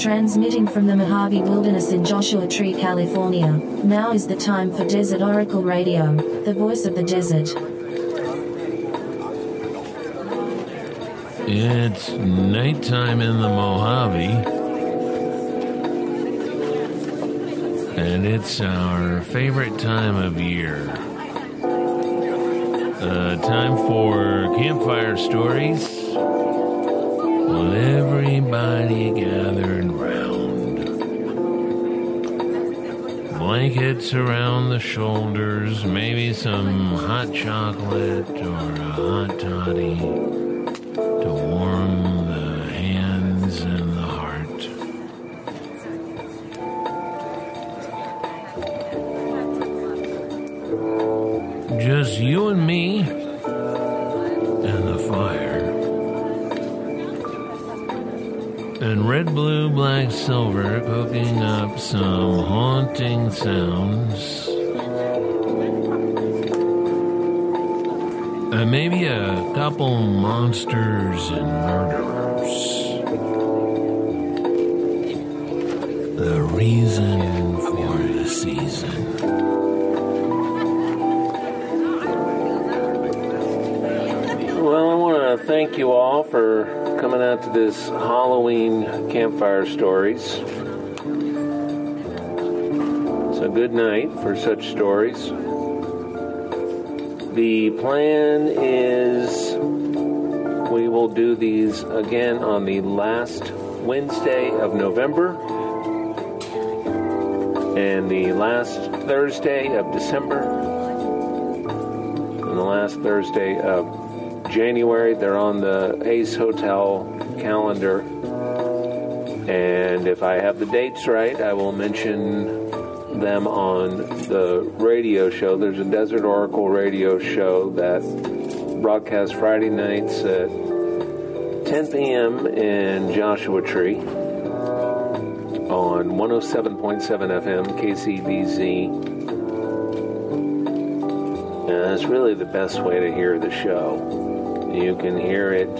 Transmitting from the Mojave Wilderness in Joshua Tree, California, now is the time for Desert Oracle Radio, the voice of the desert. It's nighttime in the Mojave. And it's our favorite time of year. Uh, time for campfire stories. With everybody gathered Blankets around the shoulders, maybe some hot chocolate or a hot toddy to warm the hands and the heart. Just you and me And red, blue, black, silver cooking up some haunting sounds. And maybe a couple monsters and murderers. The reason for the season. Well, I want to thank you all for coming out to this Halloween campfire stories. So, good night for such stories. The plan is we will do these again on the last Wednesday of November and the last Thursday of December and the last Thursday of January. They're on the Ace Hotel calendar. And if I have the dates right, I will mention them on the radio show. There's a Desert Oracle radio show that broadcasts Friday nights at 10 p.m. in Joshua Tree on 107.7 FM KCDZ. And that's really the best way to hear the show. You can hear it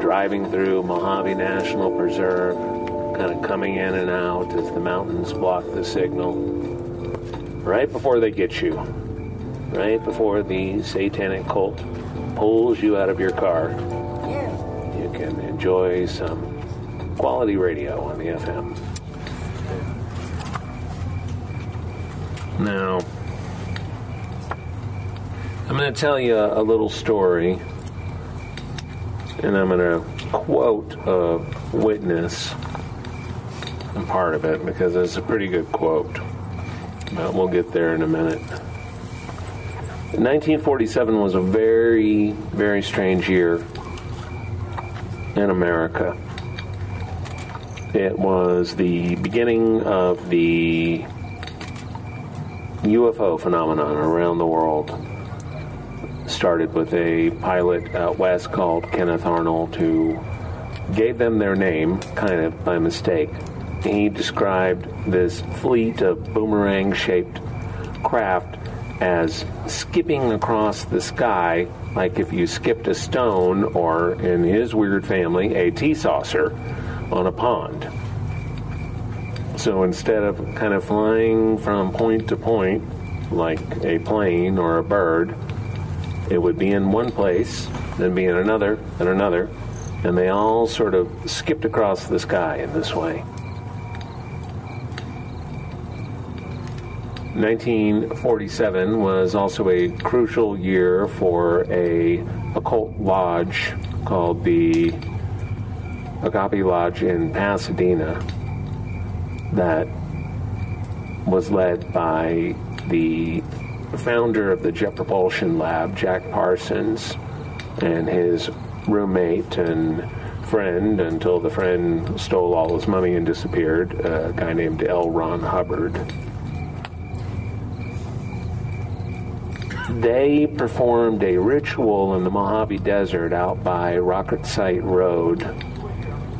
driving through Mojave National Preserve, kind of coming in and out as the mountains block the signal. Right before they get you, right before the satanic cult pulls you out of your car, you can enjoy some quality radio on the FM. Now, I'm going to tell you a, little story, and I'm going to quote a witness and part of it because it's a pretty good quote. But we'll get there in a minute. 1947 was a very, very strange year in America. It was the beginning of the UFO phenomenon around the world started with a pilot out west called Kenneth Arnold who gave them their name kind of by mistake. He described this fleet of boomerang shaped craft as skipping across the sky like if you skipped a stone or, in his weird family, a tea saucer on a pond. So instead of kind of flying from point to point like a plane or a bird, it would be in one place, then be in another, and another, and they all sort of skipped across the sky in this way. 1947 was also a crucial year for a occult lodge called the Agape Lodge in Pasadena that was led by the founder of the Jet Propulsion Lab, Jack Parsons, and his roommate and friend until the friend stole all his money and disappeared, a guy named L. Ron Hubbard. They performed a ritual in the Mojave Desert out by Rocket Site Road,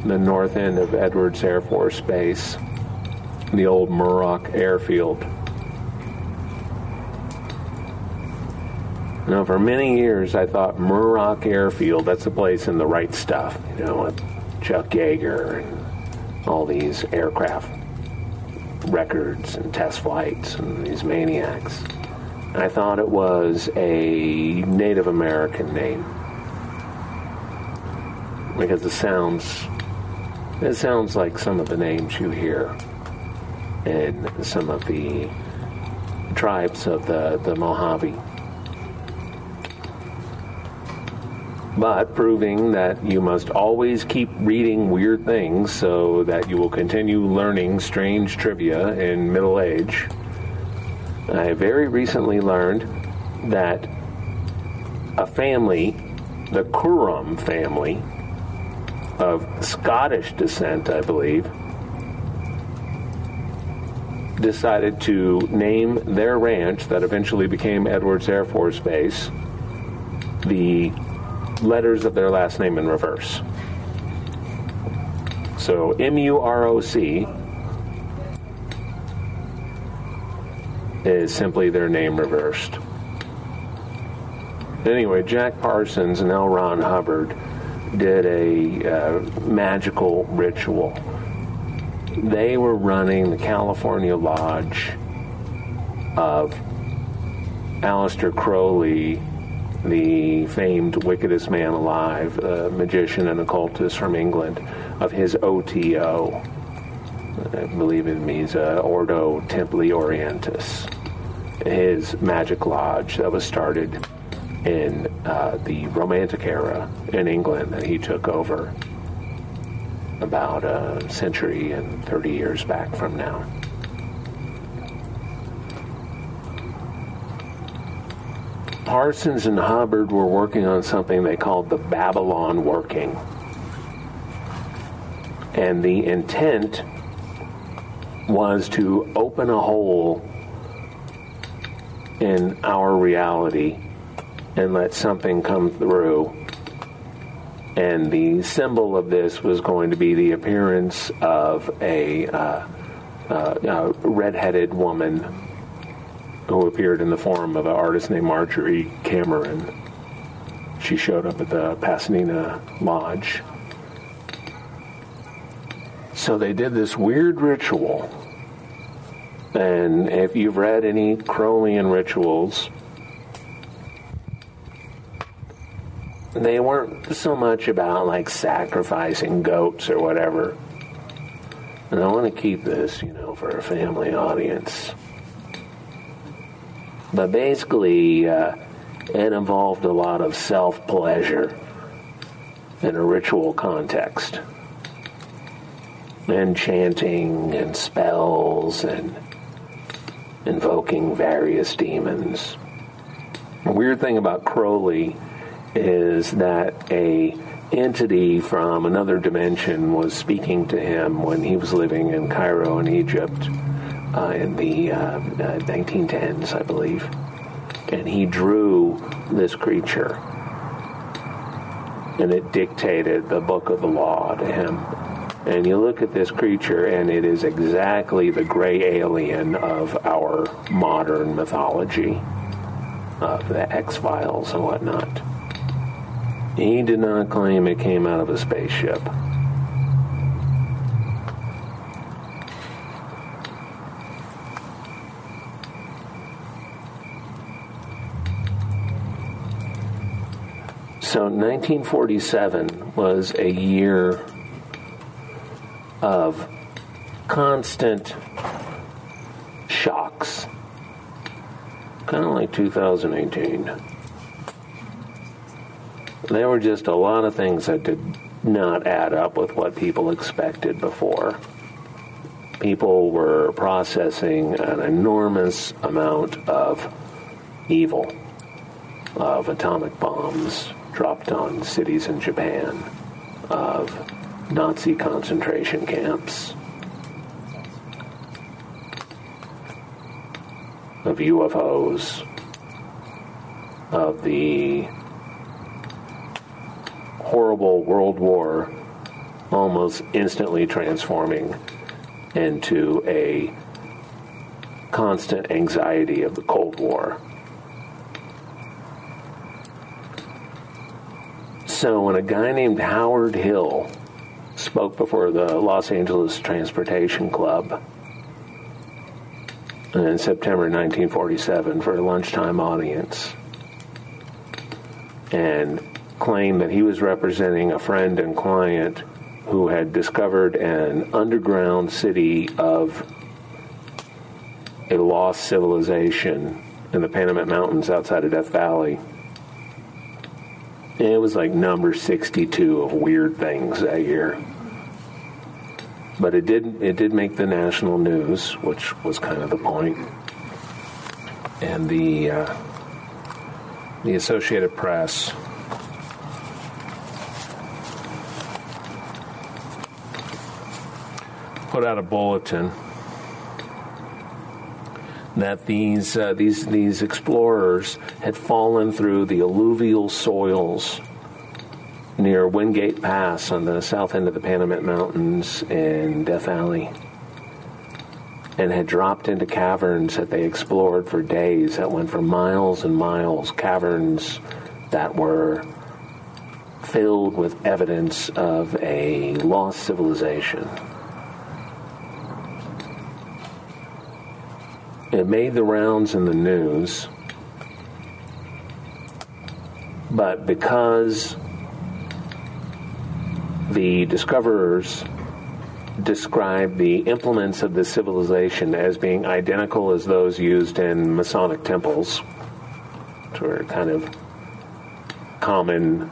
the north end of Edwards Air Force Base, the old Muroc Airfield. Now, for many years, I thought Muroc Airfield, that's a place in the right stuff, you know, with Chuck Yeager and all these aircraft records and test flights and these maniacs. I thought it was a Native American name because it sounds it sounds like some of the names you hear in some of the tribes of the, the Mojave. But proving that you must always keep reading weird things so that you will continue learning strange trivia in middle age. I very recently learned that a family, the Corum family, of Scottish descent, I believe, decided to name their ranch that eventually became Edwards Air Force Base the letters of their last name in reverse. So M U R O C is simply their name reversed. Anyway, Jack Parsons and L. Ron Hubbard did a uh, magical ritual. They were running the California Lodge of Aleister Crowley, the famed wickedest man alive, a magician and occultist from England, of his OTO. I believe it means uh, Ordo Templi Orientis, his magic lodge that was started in uh, the Romantic era in England that he took over about a century and 30 years back from now. Parsons and Hubbard were working on something they called the Babylon working. And the intent was to open a hole in our reality and let something come through. And the symbol of this was going to be the appearance of a, uh, uh, a red-headed woman who appeared in the form of an artist named Marjorie Cameron. She showed up at the Pasadena Lodge. So they did this weird ritual. And if you've read any Crowleyan rituals, they weren't so much about like sacrificing goats or whatever. And I want to keep this, you know, for a family audience. But basically, uh, it involved a lot of self pleasure in a ritual context. And chanting and spells and invoking various demons. The weird thing about Crowley is that a entity from another dimension was speaking to him when he was living in Cairo in Egypt uh, in the uh, uh, 1910s, I believe. And he drew this creature. And it dictated the book of the law to him. And you look at this creature, and it is exactly the gray alien of our modern mythology, of the X Files and whatnot. He did not claim it came out of a spaceship. So 1947 was a year of constant shocks. Kind of like 2018 there were just a lot of things that did not add up with what people expected before. People were processing an enormous amount of evil, of atomic bombs dropped on cities in Japan, of Nazi concentration camps, of UFOs, of the horrible world war almost instantly transforming into a constant anxiety of the Cold War. So when a guy named Howard Hill spoke before the Los Angeles Transportation Club in September 1947 for a lunchtime audience and claimed that he was representing a friend and client who had discovered an underground city of a lost civilization in the Panamint Mountains outside of Death Valley. It was like number 62 of weird things that year. But it did it did make the national news, which was kind of the point. And the uh, the Associated Press put out a bulletin that these uh, these these explorers had fallen through the alluvial soils near Wingate Pass on the south end of the Panamint Mountains in Death Valley and had dropped into caverns that they explored for days. That went for miles and miles. Caverns that were filled with evidence of a lost civilization It made the rounds in the news, but because the discoverers described the implements of the civilization as being identical as those used in Masonic temples, which were kind of common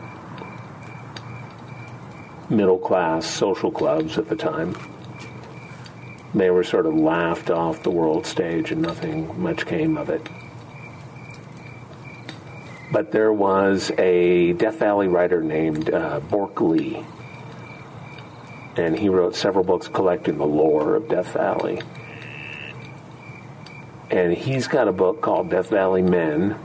middle class social clubs at the time they were sort of laughed off the world stage and nothing much came of it. But there was a Death Valley writer named uh, Bourke Lee, and he wrote several books collecting the lore of Death Valley. And he's got a book called Death Valley Men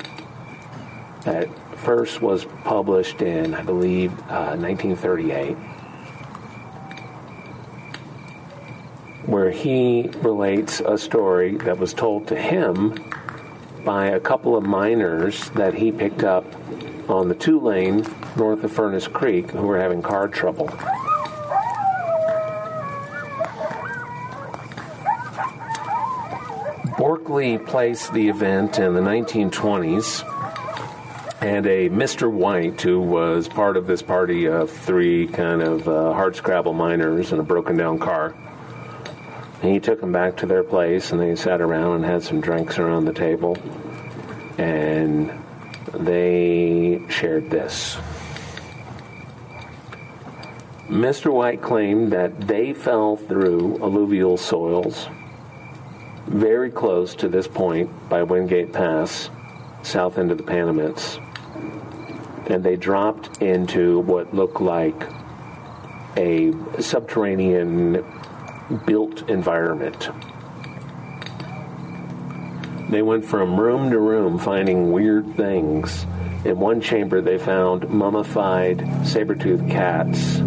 that first was published in, I believe, uh, 1938 where he relates a story that was told to him by a couple of miners that he picked up on the two lane north of Furnace Creek who were having car trouble. Bourke Lee placed the event in the 1920s, and a Mr. White, who was part of this party of three kind of uh, hardscrabble miners in a broken down car, he took them back to their place, and they sat around and had some drinks around the table, and they shared this. Mr. White claimed that they fell through alluvial soils very close to this point by Wingate Pass, south end of the Panamints, and they dropped into what looked like a subterranean built environment. They went from room to room finding weird things. In one chamber, they found mummified saber toothed cats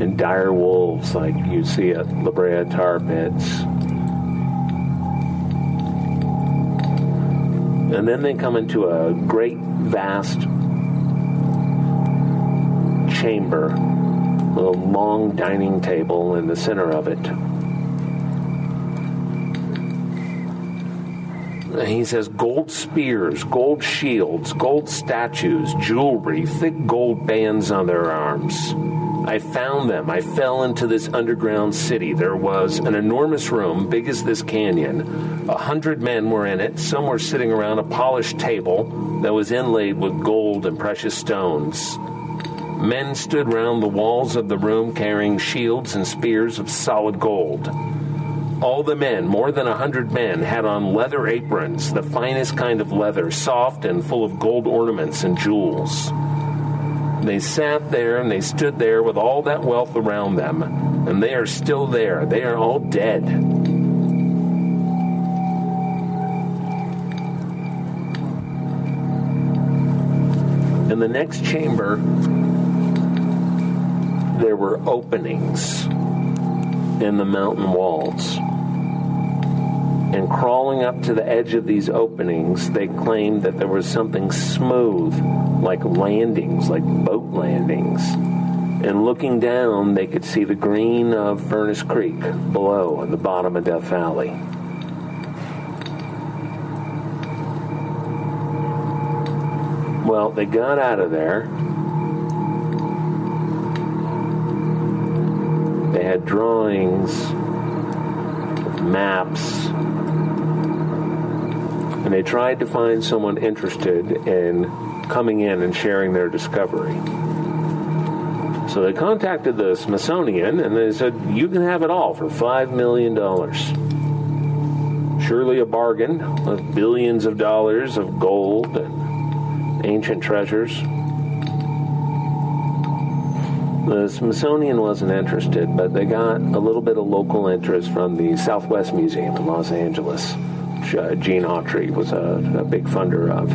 and dire wolves like you see at La Brea tar pits. And then they come into a great, vast chamber a long dining table in the center of it. He says gold spears, gold shields, gold statues, jewelry, thick gold bands on their arms. I found them. I fell into this underground city. There was an enormous room, big as this canyon. A hundred men were in it. Some were sitting around a polished table that was inlaid with gold and precious stones. Men stood round the walls of the room carrying shields and spears of solid gold. All the men, more than a hundred men, had on leather aprons, the finest kind of leather, soft and full of gold ornaments and jewels. They sat there and they stood there with all that wealth around them, and they are still there. They are all dead. In the next chamber, there were openings in the mountain walls. And crawling up to the edge of these openings, they claimed that there was something smooth, like landings, like boat landings. And looking down, they could see the green of Furnace Creek below the bottom of Death Valley. Well, they got out of there. Drawings, maps, and they tried to find someone interested in coming in and sharing their discovery. So they contacted the Smithsonian and they said, You can have it all for $5 million. Surely a bargain with billions of dollars of gold and ancient treasures. The Smithsonian wasn't interested, but they got a little bit of local interest from the Southwest Museum in Los Angeles, which uh, Gene Autry was a, a big funder of.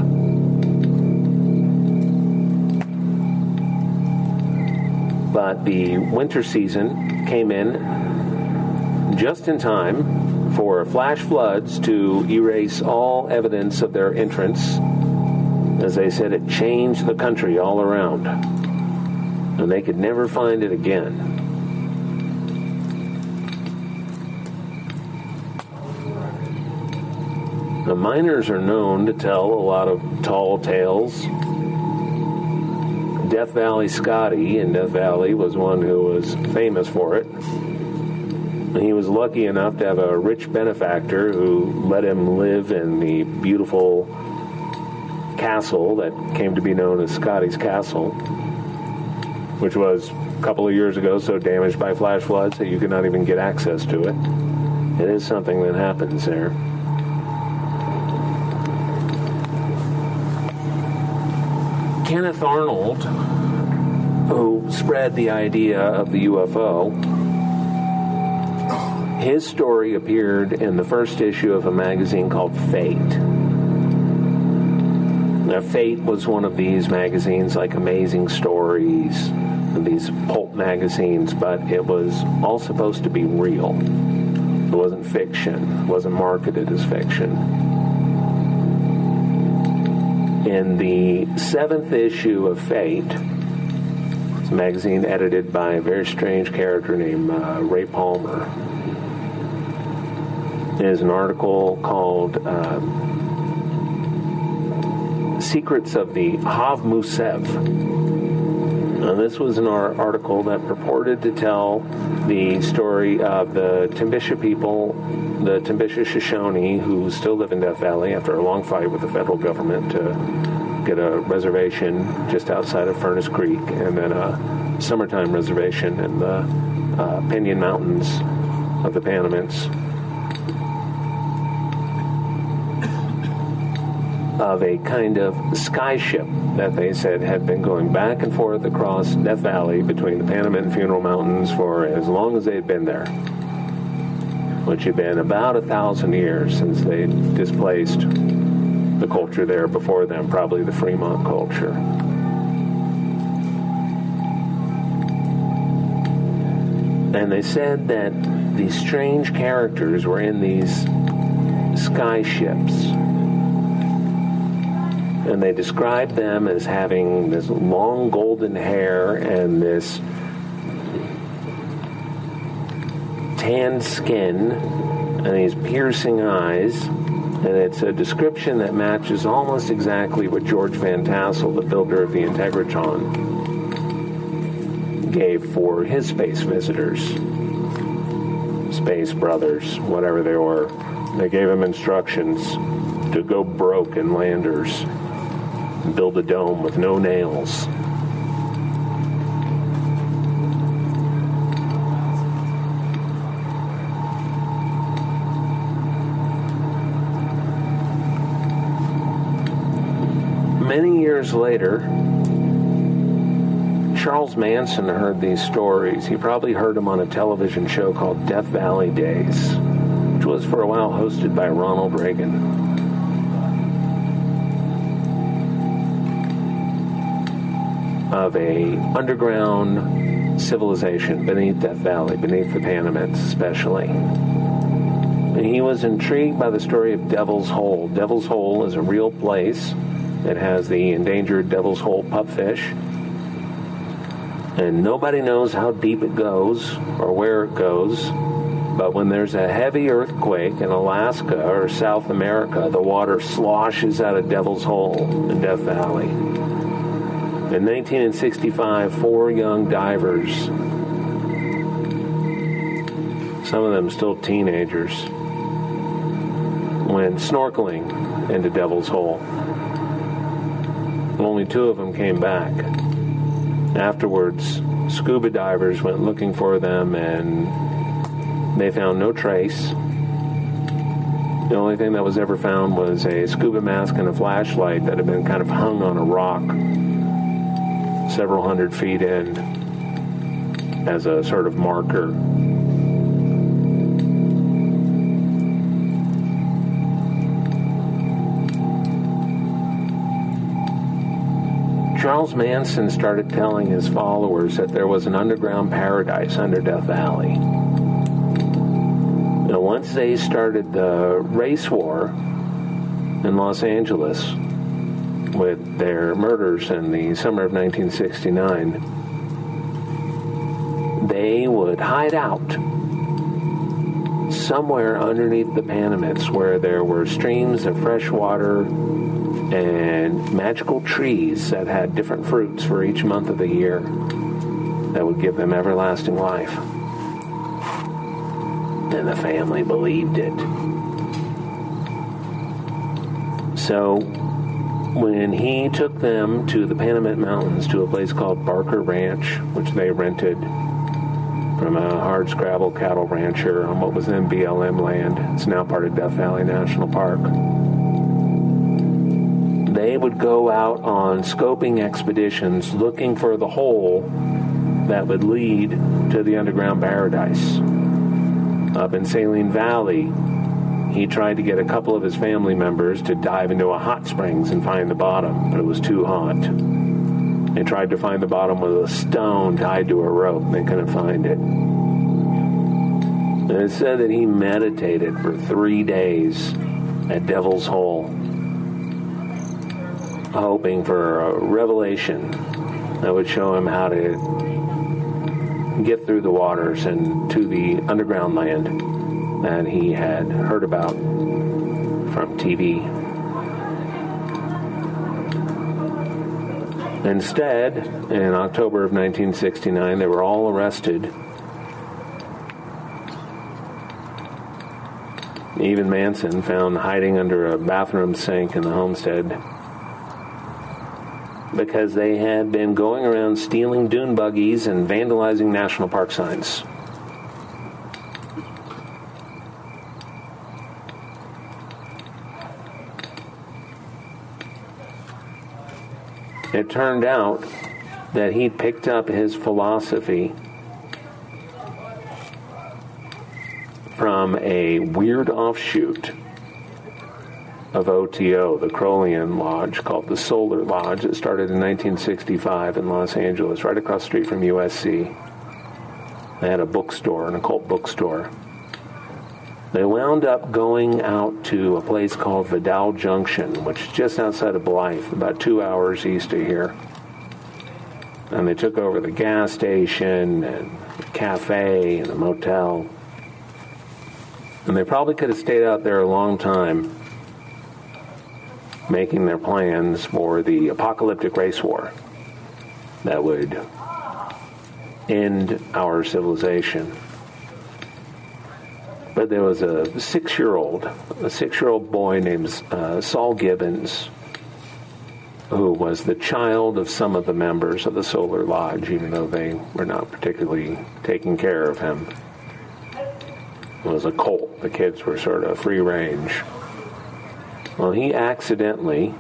But the winter season came in just in time for flash floods to erase all evidence of their entrance as they said, it changed the country all around. And they could never find it again. The miners are known to tell a lot of tall tales. Death Valley Scotty in Death Valley was one who was famous for it. He was lucky enough to have a rich benefactor who let him live in the beautiful castle that came to be known as Scotty's Castle, which was a couple of years ago so damaged by flash floods that you could not even get access to it. It is something that happens there. Kenneth Arnold, who spread the idea of the UFO, his story appeared in the first issue of a magazine called Fate. Now, Fate was one of these magazines, like Amazing Stories, these pulp magazines, but it was all supposed to be real. It wasn't fiction. It wasn't marketed as fiction. In the seventh issue of Fate, it's a magazine edited by a very strange character named uh, Ray Palmer. There's an article called um, Secrets of the Hav Musev. Now, this was an article that purported to tell the story of the Timbisha people, the Timbisha Shoshone, who still live in Death Valley after a long fight with the federal government to get a reservation just outside of Furnace Creek and then a summertime reservation in the uh, Pinon Mountains of the Panamints of a kind of skyship that they said had been going back and forth across Death Valley between the Panamint and Funeral Mountains for as long as they had been there, which had been about a thousand years since they displaced the culture there before them, probably the Fremont culture. And they said that these strange characters were in these sky ships and they describe them as having this long golden hair and this tanned skin and these piercing eyes. And it's a description that matches almost exactly what George Van Tassel, the builder of the Integratron, gave for his space visitors. Space Brothers, whatever they were. They gave him instructions to go broke in Landers build a dome with no nails. Many years later, Charles Manson heard these stories. He probably heard them on a television show called Death Valley Days, which was for a while hosted by Ronald Reagan. Of a underground civilization beneath Death Valley, beneath the Panamints especially. And he was intrigued by the story of Devil's Hole. Devil's Hole is a real place. It has the endangered Devil's Hole pupfish. And nobody knows how deep it goes or where it goes. But when there's a heavy earthquake in Alaska or South America, the water sloshes out of Devil's Hole in Death Valley. In 1965, four young divers, some of them still teenagers, went snorkeling into Devil's Hole. Only two of them came back. Afterwards, scuba divers went looking for them and they found no trace. The only thing that was ever found was a scuba mask and a flashlight that had been kind of hung on a rock several hundred feet in as a sort of marker. Charles Manson started telling his followers that there was an underground paradise under Death Valley. Now, once they started the race war in Los Angeles with their murders in the summer of 1969, they would hide out somewhere underneath the Panamints where there were streams of fresh water and magical trees that had different fruits for each month of the year that would give them everlasting life. And the family believed it. So when he took them to the Panamint Mountains to a place called Barker Ranch, which they rented from a hard scrabble cattle rancher on what was then BLM land, it's now part of Death Valley National Park they would go out on scoping expeditions looking for the hole that would lead to the underground paradise. Up in Saline Valley, he tried to get a couple of his family members to dive into a hot springs and find the bottom, but it was too hot. They tried to find the bottom with a stone tied to a rope. They couldn't find it. And it said that he meditated for three days at Devil's Hole hoping for a revelation that would show him how to get through the waters and to the underground land that he had heard about from TV. Instead, in October of 1969, they were all arrested. Even Manson found hiding under a bathroom sink in the homestead because they had been going around stealing dune buggies and vandalizing national park signs. It turned out that he picked up his philosophy from a weird offshoot of OTO, the Crowleyan Lodge, called the Solar Lodge. It started in 1965 in Los Angeles, right across the street from USC. They had a bookstore, an occult bookstore. They wound up going out to a place called Vidal Junction, which is just outside of Blythe, about two hours east of here. And they took over the gas station and the cafe and the motel. And they probably could have stayed out there a long time making their plans for the apocalyptic race war that would end our civilization. But there was a six year old, a six year old boy named uh, Saul Gibbons, who was the child of some of the members of the Solar Lodge, even though they were not particularly taking care of him. It was a cult. The kids were sort of free range. Well, he accidentally,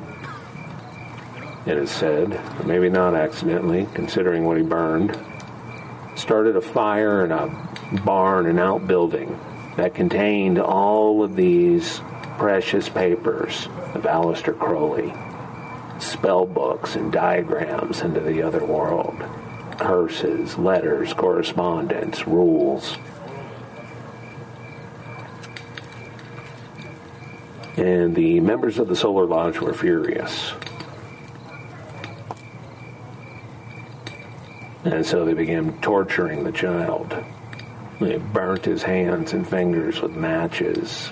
it is said, maybe not accidentally, considering what he burned, started a fire in a barn, an outbuilding that contained all of these precious papers of Aleister Crowley, spell books and diagrams into the other world, curses, letters, correspondence, rules. and the members of the Solar Lodge were furious. And so they began torturing the child. They burnt his hands and fingers with matches.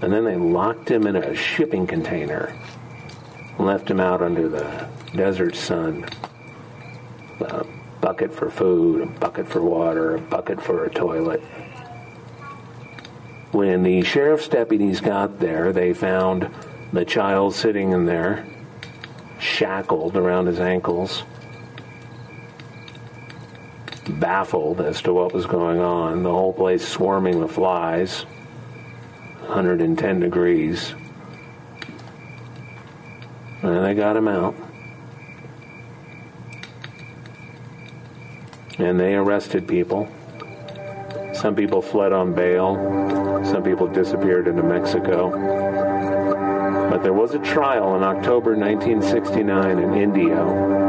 And then they locked him in a shipping container and left him out under the desert sun. A bucket for food, a bucket for water, a bucket for a toilet. When the sheriff's deputies got there, they found the child sitting in there, shackled around his ankles, baffled as to what was going on, the whole place swarming with flies, 110 degrees. And they got him out. And they arrested people. Some people fled on bail. Some people disappeared into Mexico. But there was a trial in October 1969 in Indio.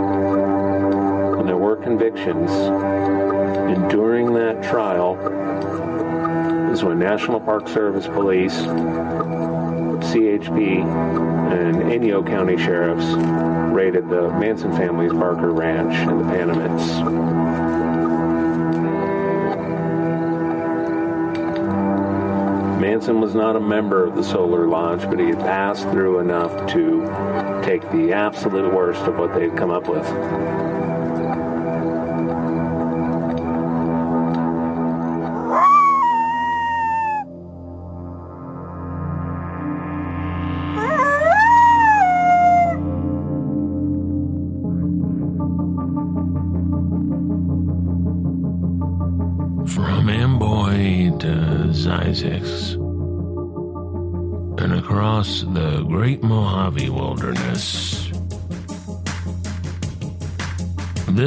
Convictions. And during that trial is when National Park Service Police, CHP, and Inyo County Sheriffs raided the Manson family's Barker Ranch in the Panamints. Manson was not a member of the Solar Lodge, but he had passed through enough to take the absolute worst of what they'd come up with.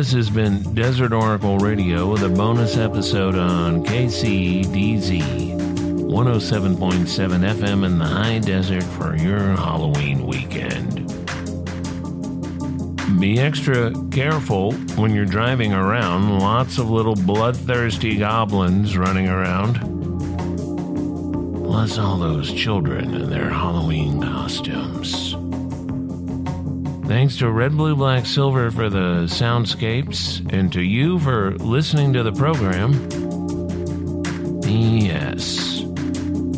This has been Desert Oracle Radio with a bonus episode on KCDZ 107.7 FM in the high desert for your Halloween weekend. Be extra careful when you're driving around. Lots of little bloodthirsty goblins running around. Plus, all those children in their Halloween costumes. Thanks to Red, Blue, Black, Silver for the soundscapes, and to you for listening to the program. Yes.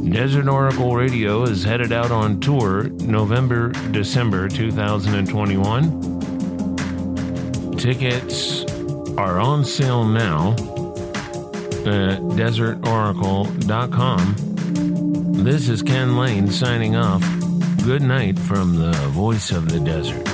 Desert Oracle Radio is headed out on tour November, December 2021. Tickets are on sale now at desertoracle.com. This is Ken Layne signing off. Good night from the voice of the desert.